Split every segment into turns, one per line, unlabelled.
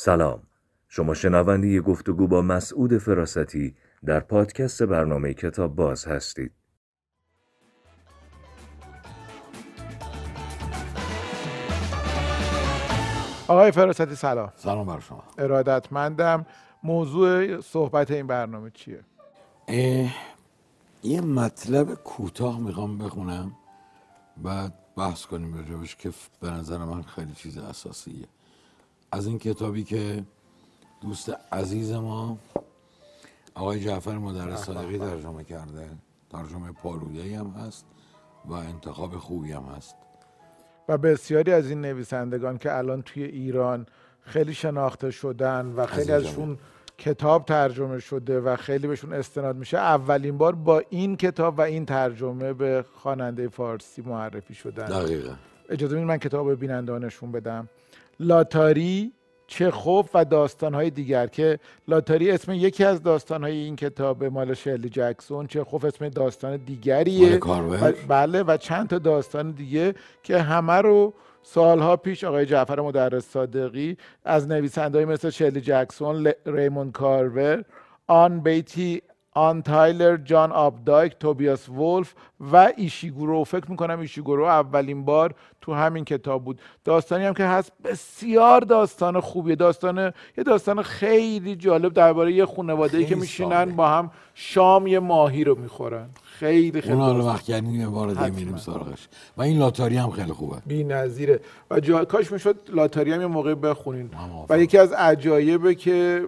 سلام. شما شنونده گفتگو با مسعود فراستی در پادکست برنامه کتاب باز هستید.
آقای فراستی سلام.
سلام بر شما.
ارادتمندم. موضوع صحبت این برنامه چیه؟
یه مطلب کوتاه می‌خوام بخونم بعد بحث کنیم راجبش که به نظر من خیلی چیز اساسیه. از این کتابی که دوست عزیز ما آقای جعفر مدرس صادقی ترجمه کرده. ترجمه پالوده هم هست و انتخاب خوبی هم هست.
و بسیاری از این نویسندگان که الان توی ایران خیلی شناخته شدن و خیلی. ازشون کتاب ترجمه شده و خیلی بهشون استناد میشه اولین بار با این کتاب و این ترجمه به خواننده فارسی معرفی شدن.
دقیقا.
اجازه من کتاب بینندگانشون بدم. لاتاری چخوف و داستانهای دیگر که لاتاری اسم یکی از داستانهای این کتاب مال شرلی جکسون چخوف اسم داستان دیگریه. بله و چند تا داستان دیگه که همه رو سالها پیش آقای جعفر مدرس صادقی از نویسندهایی مثل شرلی جکسون، ریمون کارور، آن بیتی آن تایلر، جان آپدایک، توبیاس ولف و ایشیگورو. فکر می‌کنم ایشیگورو اولین بار تو همین کتاب بود. داستانی هم که هست بسیار داستان خوبیه. داستان یه داستان خیلی جالب درباره یه خانواده که میشینن. با هم شام یه ماهی رو می‌خورن. خیلی خیلی
اون وقت کردیم دیگه
حتما.
میریم سراغش. و این لاتاری هم خیلی خوبه.
بی نظیره. و جا... کاش می‌شد لاتاری هم یه موقع بخونین. و یکی از عجایبه که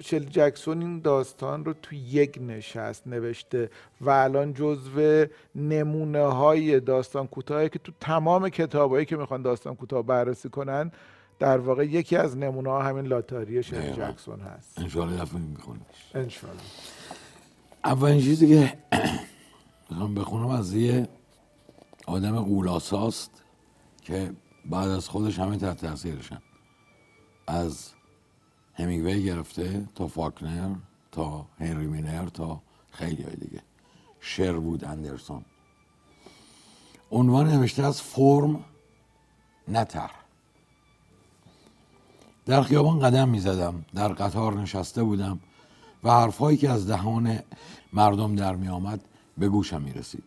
شل جکسون این داستان رو تو یک نشست نوشته و الان جزو نمونه های داستان کوتاهی که تو تمام کتابایی که می‌خوان داستان کوتاه بررسی کنن در واقع یکی از نمونه ها همین لاتاری شل. جکسون هست.
انشاءالله دفعه میخونیش
انشالله
اولین چیزی که می‌خوام بخونم از یه آدم قولاساست که بعد از خودش همه تحت تاثیرشن. از همینگوی گرفته تا فاکنر تا هنری مینر تا خیلی های دیگه. شروود اندرسون. عنوان نوشته از فرم طرح. در خیابان قدم می زدم در قطار نشسته بودم و حرفهایی که از دهان مردم در می آمد به گوشم می رسید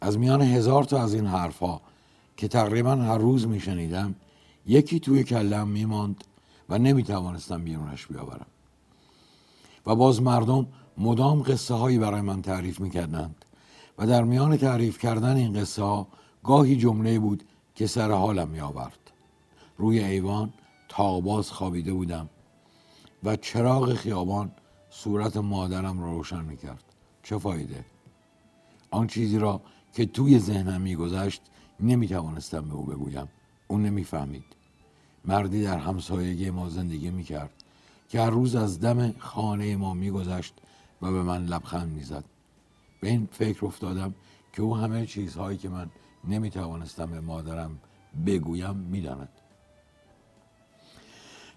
از میان هزار تا از این حرفها که تقریبا هر روز می شنیدم یکی توی کلم می ماند و نمی توانستم بیرونش بیاورم. و باز مردم مدام قصه هایی برای من تعریف می کردند و در میان تعریف کردن این قصه ها گاهی جمله بود که سر حالم می آورد روی ایوان تاقباز خوابیده بودم و چراغ خیابان صورت مادرم را روشن می کرد چه فایده؟ آن چیزی را که توی ذهنم میگذشت نمی توانستم به او بگویم. او نمی‌فهمید. مردی در همسایگی ما زندگی می کرد که هر روز از دم خانه ما میگذشت و به من لبخند می‌زد. به این فکر افتادم که او همه چیزهایی که من نمی توانستم به مادرم بگویم می‌داند.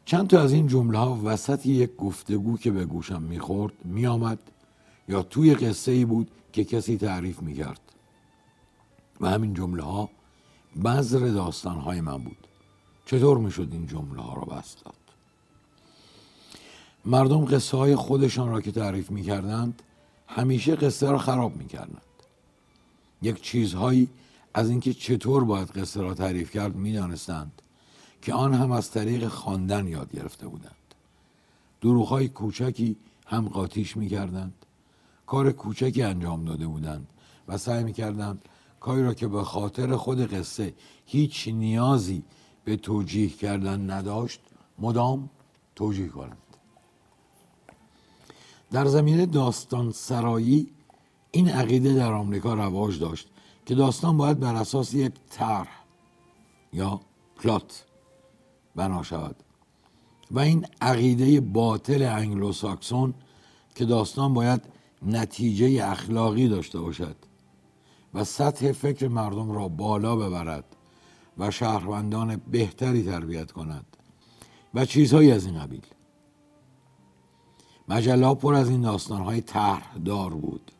چند تا از این جمله ها وسط یک گفتگو که به گوشم می‌خورد میآمد یا توی قصه ای بود که کسی تعریف می‌کرد. و همین جمله ها بذر داستان های من بود. چطور می‌شد این جمله ها را بست داد؟ مردم قصه های خودشان را که تعریف می‌کردند همیشه قصه را خراب می‌کردند. یک چیزهایی از اینکه چطور باید قصه را تعریف کرد می‌دانستند که آن هم از طریق خواندن یاد گرفته بودند. دروغهای کوچکی هم قاطیش می‌کردند. کار کوچکی انجام داده بودند و سعی می‌کردند کاری را که به خاطر خود قصه هیچ نیازی به توجیه کردن نداشت مدام توجیه کنند. در زمینه داستان سرایی این عقیده در آمریکا رواج داشت که داستان باید بر اساس یک طرح یا پلات بنا شود و این عقیده باطل انگلوساکسون که داستان باید نتیجه اخلاقی داشته باشد و سطح فکر مردم را بالا ببرد و شهروندان بهتری تربیت کند و چیزهایی از این قبیل. مجله پر از این داستان های طرح دار بود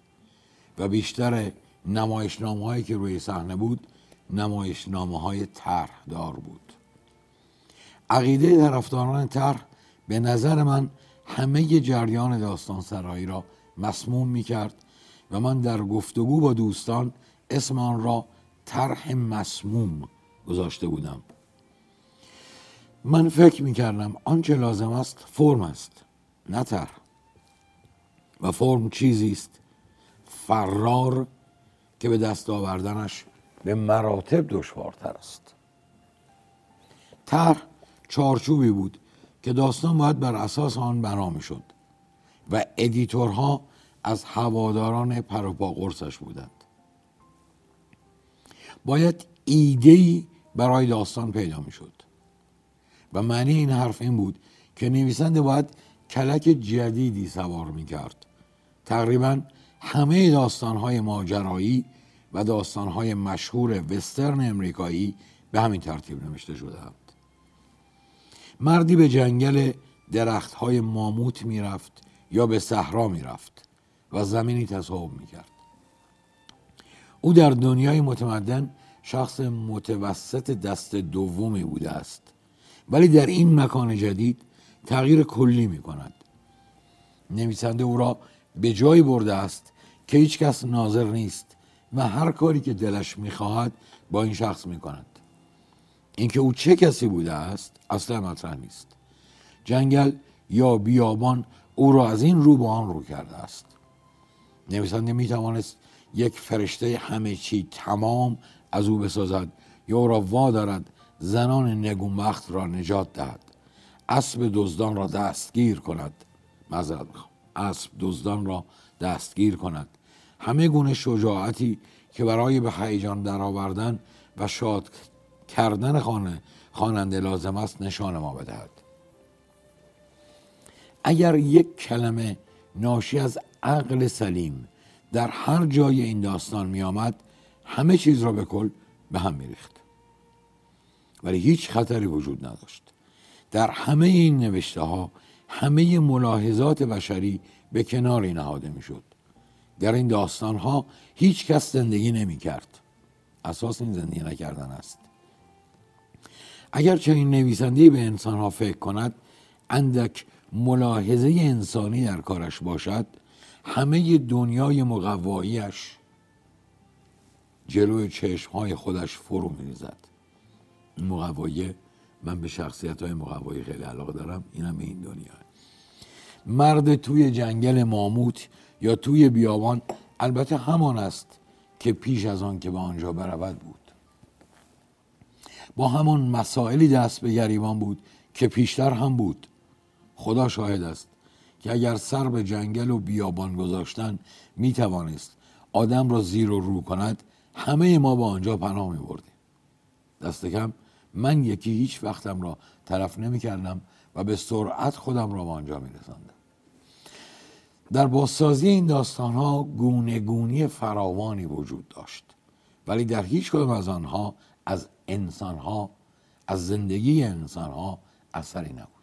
و بیشتر نمایشنامه هایی که روی صحنه بود نمایشنامه های طرح دار بود. عقیده طرفداران طرح به نظر من همه جریان داستان سرایی را مسموم می کرد و من در گفتگو با دوستان اسم آن را طرح مسموم گذاشته بودم. من فکر می کردم آنچه لازم است فرم است نه طرح. و فرم چیزی است فرار که به دست آوردنش به مراتب دشوارتر است. طرح چارچوبی بود که داستان باید بر اساس آن بنا می‌شد و ادیتورها از هواداران پروپا قرصش بودند. باید ایده برای داستان پیدا می‌شد. و معنی این حرف این بود که نویسنده باید کلک جدیدی سوار می کرد تقریبا همه داستانهای ماجرایی و داستانهای مشهور وسترن امریکایی به همین ترتیب نوشته شدهاند. مردی به جنگل درختهای ماموت می‌رفت یا به صحرا می‌رفت. و زمینی تصاحب می‌کرد. او در دنیای متمدن شخص متوسط دست دومی بوده است. ولی در این مکان جدید تغییر کلی می کند نویسنده او را به جایی برده است که هیچ کس ناظر نیست و هر کاری که دلش می‌خواهد با این شخص می کند اینکه او چه کسی بوده است اصلا مطرح نیست. جنگل یا بیابان او را از این رو به آن رو کرده است. نویسنده می توانست یک فرشته همه چی تمام از او بسازد. یا او را وادارد زنان نگونبخت را نجات دهد. اسب دزدان را دستگیر کند. معذرت می‌خوام. اسب دزدان را دستگیر کند. همه گونه شجاعتی که برای به هیجان درآوردن و شاد کردن خانه خواننده لازم است نشان ما بدهد. اگر یک کلمه ناشی از عقل سلیم در هر جای این داستان می آمد همه چیز را به کل به هم می ریخت. ولی هیچ خطری وجود نداشت. در همه این نوشته ها همه ملاحظات بشری به کناری نهاده می شد در این داستان ها هیچ کس زندگی نمی کرد اساس این زندگی نکردن است. اگر چنین نویسنده به انسان ها فکر کند اندک ملاحظه انسانی در کارش باشد همه دنیای مقواییش جلوی چشم های خودش فرو می ریزد مقوایی من به شخصیت های مقوایی خیلی علاقه دارم اینم این دنیا. مرد توی جنگل ماموت یا توی بیابان البته همان است که پیش از آن که به آنجا برود بود. با همان مسائلی دست به گریبان بود که پیشتر هم بود. خدا شاهد است که اگر سر به جنگل و بیابان گذاشتن می توانست آدم را زیر و رو کند همه ما با آنجا پناه می بردیم دست کم من یکی هیچ وقتم را طرف نمی کردم و به سرعت خودم را به آنجا می رسندم. در بازسازی این داستان ها گونه گونی فراوانی وجود داشت ولی در هیچ کدام از آنها از انسان ها از زندگی انسان ها اثری نبود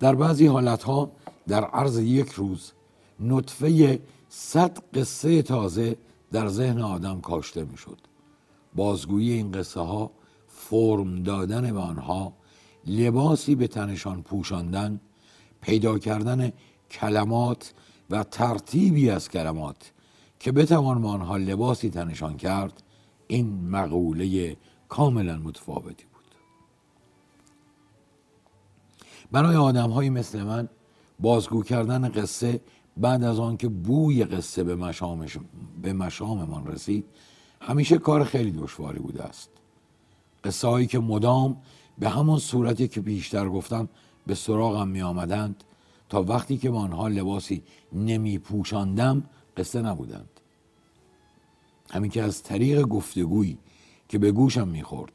در بعضی حالت ها در عرض یک روز نطفه صد قصه تازه در ذهن آدم کاشته می‌شد. بازگویی این قصه ها فرم دادن به آنها لباسی به تنشان پوشاندن پیدا کردن کلمات و ترتیبی از کلمات که بتوان به آنها لباسی تنشان کرد این مقوله کاملا متفاوتی برای آدم های مثل من بازگو کردن قصه بعد از آنکه بوی قصه به, مشامش به مشاممان رسید همیشه کار خیلی دشواری بوده است. قصه هایی که مدام به همان صورتی که بیشتر گفتم به سراغم می آمدند تا وقتی که با آنها لباسی نمی پوشاندم قصه نبودند. همین که از طریق گفتگویی که به گوشم می‌خورد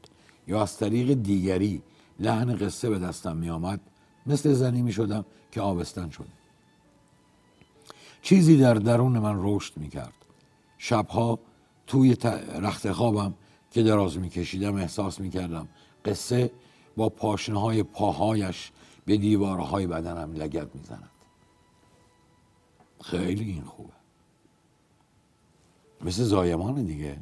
یا از طریق دیگری لحن قصه به دستم می آمد مثل زنی می شدم که آبستن شده چیزی در درون من رشد می کرد شبها توی رخت خوابم که دراز می کشیدم احساس می کردم قصه با پاشنه های پاهایش به دیوارهای بدنم لگت می زند خیلی این خوبه. مثل زایمان دیگه.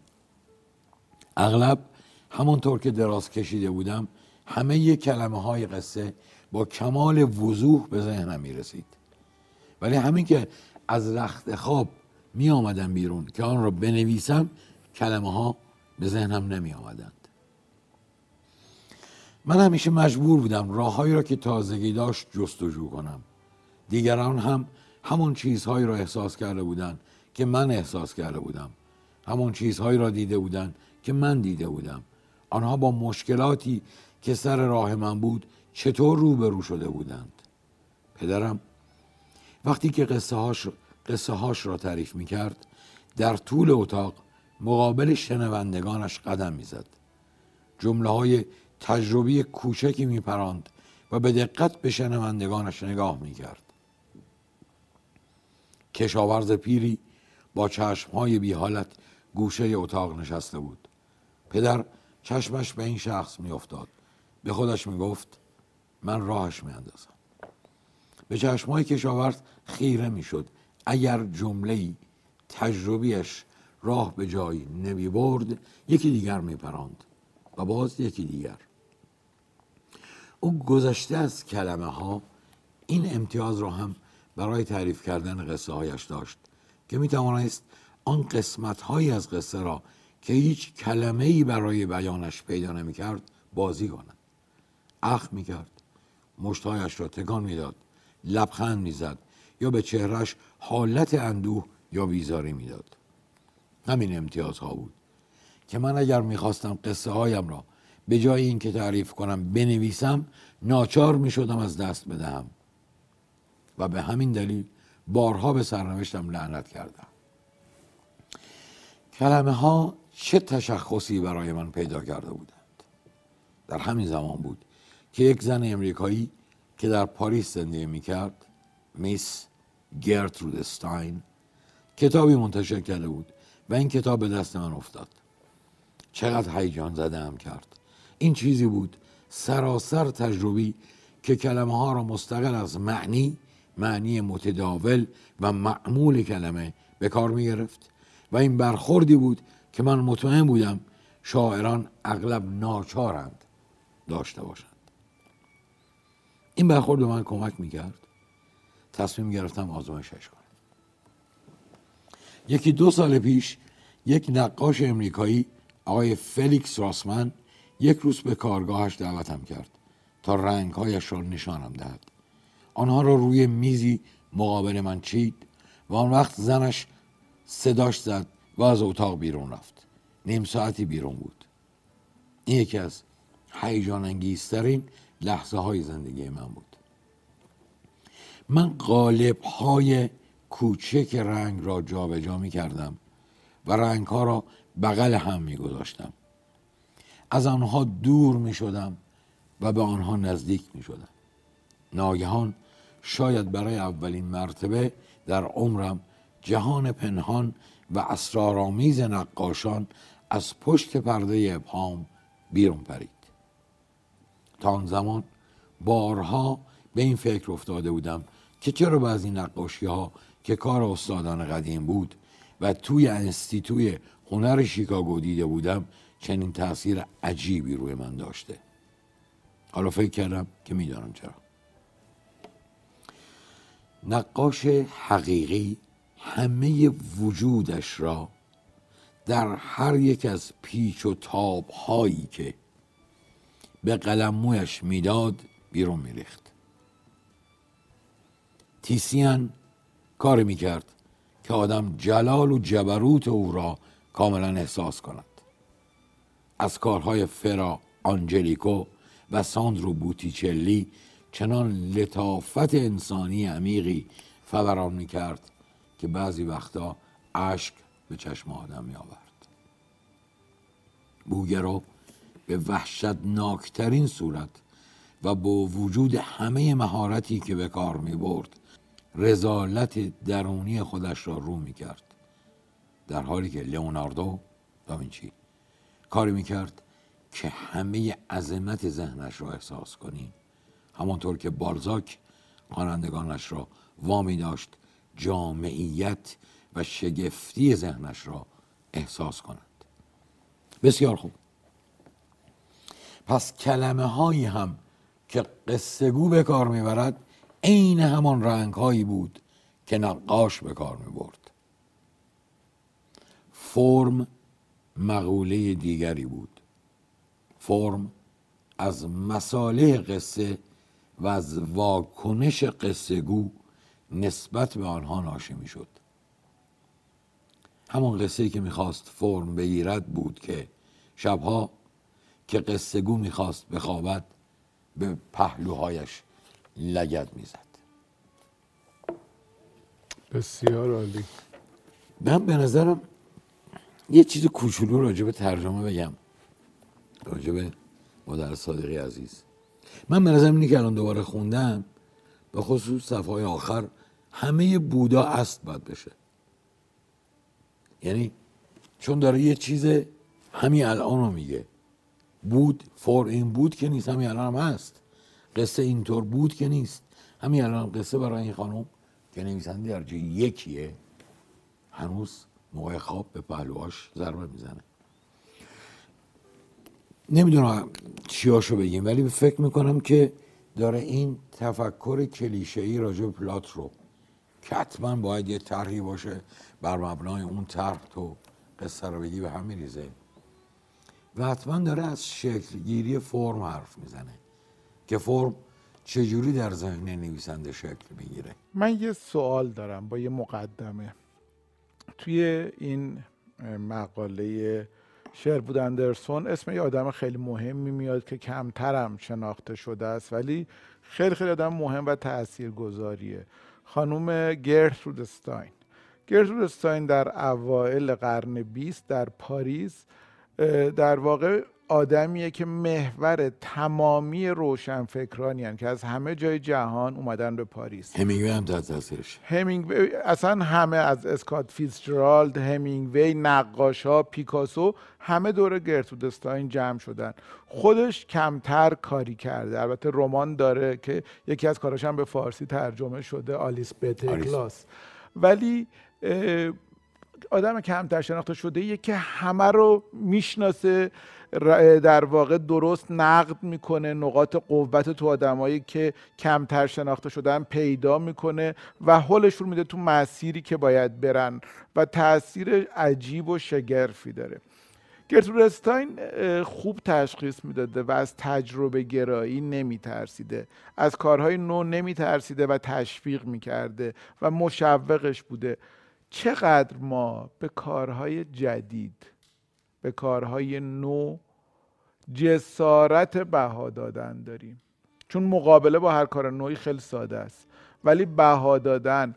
اغلب همانطور که دراز کشیده بودم همه کلمه های قصه با کمال وضوح به ذهنم می رسید ولی همین که از رخت خواب می آمدم بیرون که آن را بنویسم کلمه ها به ذهنم نمی آمدند من همیشه مجبور بودم راههایی را که تازگی داشت جستجو کنم. دیگران هم همون چیزهایی را احساس کرده بودند که من احساس کرده بودم. همون چیزهایی را دیده بودند که من دیده بودم. آنها با مشکلاتی که سر راه من بود چطور روبرو شده بودند؟ پدرم وقتی که قصه هاش, قصه هاش را تعریف می کرد در طول اتاق مقابل شنوندگانش قدم می‌زد. جمله های تجربی کوچکی می پراند و به دقت به شنوندگانش نگاه می کرد کشاورز پیری با چشمهای بی حالت گوشه اتاق نشسته بود. پدر چشمش به این شخص می افتاد به خودش می گفت من راهش می اندازم به چشمهای کشاورز خیره می شد اگر جمله تجربیش راه به جایی نمی برد یکی دیگر می پراند و باز یکی دیگر. او گذشته از کلمه ها این امتیاز را هم برای تعریف کردن قصه هایش داشت که می توانست آن قسمت هایی از قصه را که هیچ کلمه ای برای بیانش پیدا نمی کرد بازی کند. اخ می کرد مشتهایش را تکان می‌داد لبخند می‌زد یا به چهرش حالت اندوه یا بیزاری می‌داد. همین امتیاز ها بود که من اگر می‌خواستم قصه هایم را به جای اینکه تعریف کنم بنویسم ناچار می‌شدم از دست بدهم و به همین دلیل بارها به سرنوشتم لعنت کردم. کلمه ها چه تشخصی برای من پیدا کرده بودند؟ در همین زمان بود که یک زن امریکایی که در پاریس زندگی می کرد میس گرترود استاین کتابی منتشر کرده بود و این کتاب به دست من افتاد. چقدر هیجان زده هم کرد. این چیزی بود سراسر تجربی که کلمه ها را مستقل از معنی معنی متداول و معمول کلمه به کار می گرفت و این برخوردی بود که من مطمئن بودم شاعران اغلب ناچارند داشته باشند. این برخورد به من کمک می‌کرد. تصمیم گرفتم آزمایشش کنم. یکی دو سال پیش یک نقاش امریکایی آقای فلیکس راسمن یک روز به کارگاهش دعوتم کرد تا رنگهایش را نشانم دهد. آنها را روی میزی مقابل من چید و آن وقت زنش صداش زد و از اتاق بیرون رفت. نیم ساعتی بیرون بود. این یکی از هیجان انگیزترین لحظه های زندگی من بود. من قالب های کوچک رنگ را جابجا جا می کردم و رنگ ها را بغل هم می گذاشتم از آنها دور می شدم و به آنها نزدیک می شدم ناگهان شاید برای اولین مرتبه در عمرم جهان پنهان و اسرارآمیز نقاشان از پشت پرده ابهام بیرون پرید. تا آن زمان بارها به این فکر افتاده بودم که چرا بعضی نقاشی ها که کار استادان قدیم بود و توی انستیتوی هنر شیکاگو دیده بودم چنین تاثیر عجیبی روی من داشته. حالا فکر کردم که می‌دانم چرا. نقاش حقیقی همه وجودش را در هر یک از پیچ و تاب هایی که به قلم مویش می‌داد بیرون میریخت. تیسیان کار می‌کرد که آدم جلال و جبروت او را کاملا احساس کند. از کارهای فرا آنجلیکو و ساندرو بوتیچلی چنان لطافت انسانی عمیقی فوران می‌کرد که بعضی وقتا اشک به چشم آدم می آورد بوگرو به وحشتناکترین صورت و با وجود همه مهارتی که به کار می برد رزالت درونی خودش را رو می کرد در حالی که لئوناردو داوینچی کاری می کرد که همه عظمت ذهنش را احساس کنیم همانطور که بالزاک خوانندگانش را وامی داشت جامعیت و شگفتی ذهنش را احساس کنند بسیار خوب. پس کلمه هایی هم که قصه گو به کار می‌برد عین همان رنگ هایی بود که نقاش به کار می برد فرم مقوله دیگری بود. فرم از مساله قصه و از واکنش قصه گو نسبت به آنها ناشی می شد همون قصه که می‌خواست فرم بگیرد بود که شبها که قصه گو می‌خواست بخوابد به پهلوهایش لگد می‌زد.
بسیار عالی.
من به نظرم یه چیز کوچولو راجع به ترجمه بگم. راجع به مادر صادقی عزیز. من به نظرم اینی که الان دوباره خوندم به خصوص صفحه آخر همه بودا است باید بشه. یعنی چون داره یه چیز همین الان رو میگه. بود فور این بود که نیست همین الان هم هست. قصه اینطور بود که نیست. همین الان قصه برای این خانم که نویسنده در جای یکیه هنوز موقع خواب به پهلوهاش ضربه می‌زنه. نمی‌دونم چیاشو بگیم ولی فکر می‌کنم که داره این تفکر کلیشه ای راجع پلات رو که حتما باید یه طرحی باشه بر مبنای اون طرح تو قصه رو بگی به هم میریزه و حتما داره از شکلگیری فرم حرف می‌زنه که فرم چجوری در ذهن نویسنده شکل می‌گیره.
من یه سوال دارم با یه مقدمه. توی این مقاله شعر بود اندرسون اسم یه آدم خیلی مهمی میاد که کمترم شناخته شده است ولی خیلی خیلی آدم مهم و تاثیرگذاریه. خانوم گرترود استاین. گرترود استاین در اوایل قرن 20 در پاریس در واقع آدمیه که محور تمامی روشنفکرانی که از همه جای جهان اومدن به پاریس.
همینگوی هم تحت تاثیرش.
همینگوی اصلا همه از اسکات فیتزجرالد همینگوی نقاشا پیکاسو همه دور گرترود استاین جمع شدن. خودش کمتر کاری کرده. البته رمان داره که یکی از کاراش هم به فارسی ترجمه شده آلیس بتکلاس ولی آدم کمتر شناخته شده که همه رو می‌شناسه در واقع درست نقد می‌کنه نقاط قوت تو آدمایی که کمتر شناخته شدن پیدا می‌کنه و حلشون میده تو مسیری که باید برن و تاثیر عجیب و شگرفی داره. گرترود خوب تشخیص می‌داده و از تجربه گرایی نمیترسیده. از کارهای نو نمیترسیده و تشویق می‌کرده و مشوقش بوده. چقدر ما به کارهای جدید به کارهای نو جسارت بها دادن داریم. چون مقابله با هر کار نوعی خیلی ساده است. ولی بها دادن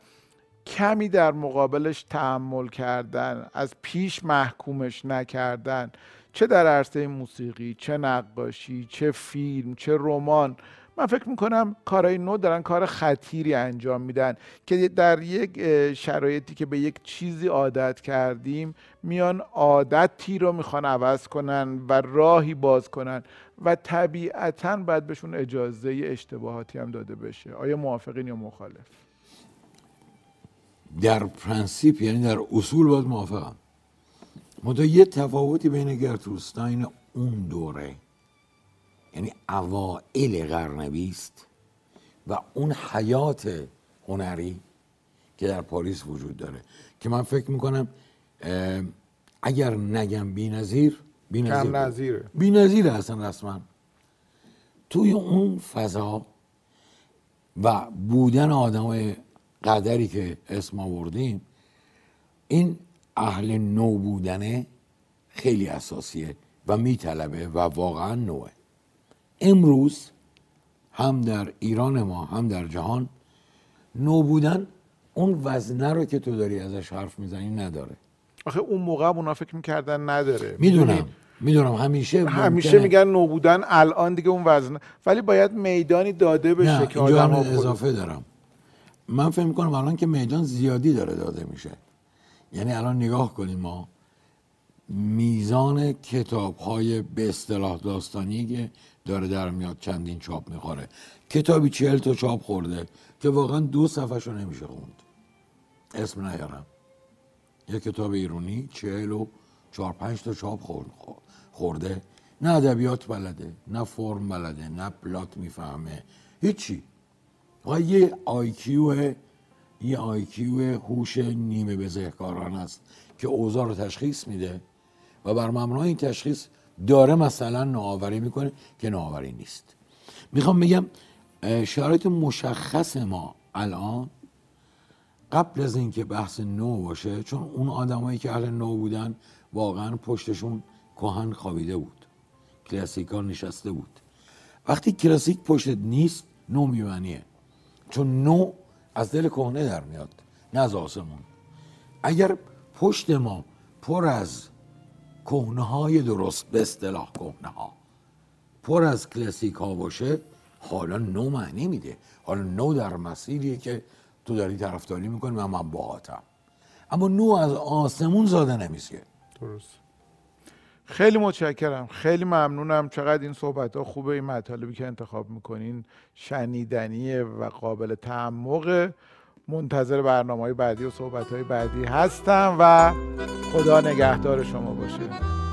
کمی در مقابلش تحمل کردن از پیش محکومش نکردن. چه در عرصه موسیقی چه نقاشی چه فیلم چه رمان. من فکر می‌کنم کارهای نو دارن کار خطیری انجام میدن که در یک شرایطی که به یک چیزی عادت کردیم میان عادتی رو می‌خوان عوض کنن و راهی باز کنن و طبیعتا باید بهشون اجازه اشتباهاتی هم داده بشه. آیا موافقین یا مخالف؟
در پرنسیپ یعنی در اصول باید موافقم. منتها یه تفاوتی بین گرتروستاین اون دوره یعنی اوائل قرن بیست و اون حیات هنری که در پاریس وجود داره که من فکر می‌کنم اگر نگم بی نظیر
بی نظیره.
بی نظیره اصلا رسما. توی اون فضا و بودن آدم قدری که اسم آوردیم این اهل نو بودنه خیلی اساسیه و میطلبه و واقعا نوه. امروز هم در ایران ما هم در جهان نو بودن اون وزنه رو که تو داری ازش حرف می‌زنی نداره.
آخه اون موقع اونا فکر می‌کردن نداره.
می‌دونم می‌دونم همیشه
همیشه میگن نو بودن الان دیگه اون وزن ولی باید میدانی داده بشه که آدم
اضافه دارم. من فکر می‌کنم الان که میدان زیادی داره داده میشه. یعنی الان نگاه کنیم ما. میزان کتاب های به اصطلاح داستانی که داره در میاد چندین چاپ می‌خوره. کتابی چهل تا چاپ خورده که واقعا دو صفحه نمیشه خوند. اسم نیارم. یه کتاب ایرونی چهل و چهار پنج تا چاپ خورده. نه ادبیات بلده نه فرم بلده نه پلات می‌فهمه. هیچی. و یه آیکیو یه آیکیو هوش نیمه بزهکاران است که اوضاع رو تشخیص میده و بر مبنای این تشخیص داره مثلا نوآوری می‌کنه که نوآوری نیست. می‌خوام بگم شرایط مشخص ما الان قبل از اینکه بحث نو باشه چون اون آدمایی که اهل نو بودن واقعا پشتشون کهن خوابیده بود. کلاسیکا نشسته بود. وقتی کلاسیک پشت نیست نو میبنیه. چون نو از دل کهنه در میاد نه از آسمون. اگر پشت ما پر از کهنه های درست به اصطلاح کهنه ها پر از کلاسیک ها باشه حالا نو معنی میده. حالا نو در مسیریه که تو داری طرفداری می‌کنی و من باهاتم. اما نو از آسمون زاده نمیشه.
درست. خیلی متشکرم. خیلی ممنونم. چقدر این صحبت ها خوبه. این مطالبی که انتخاب می‌کنین شنیدنیه و قابل تعمق منتظر برنامه های بعدی و صحبت های بعدی هستم و خدا نگهدار شما باشه.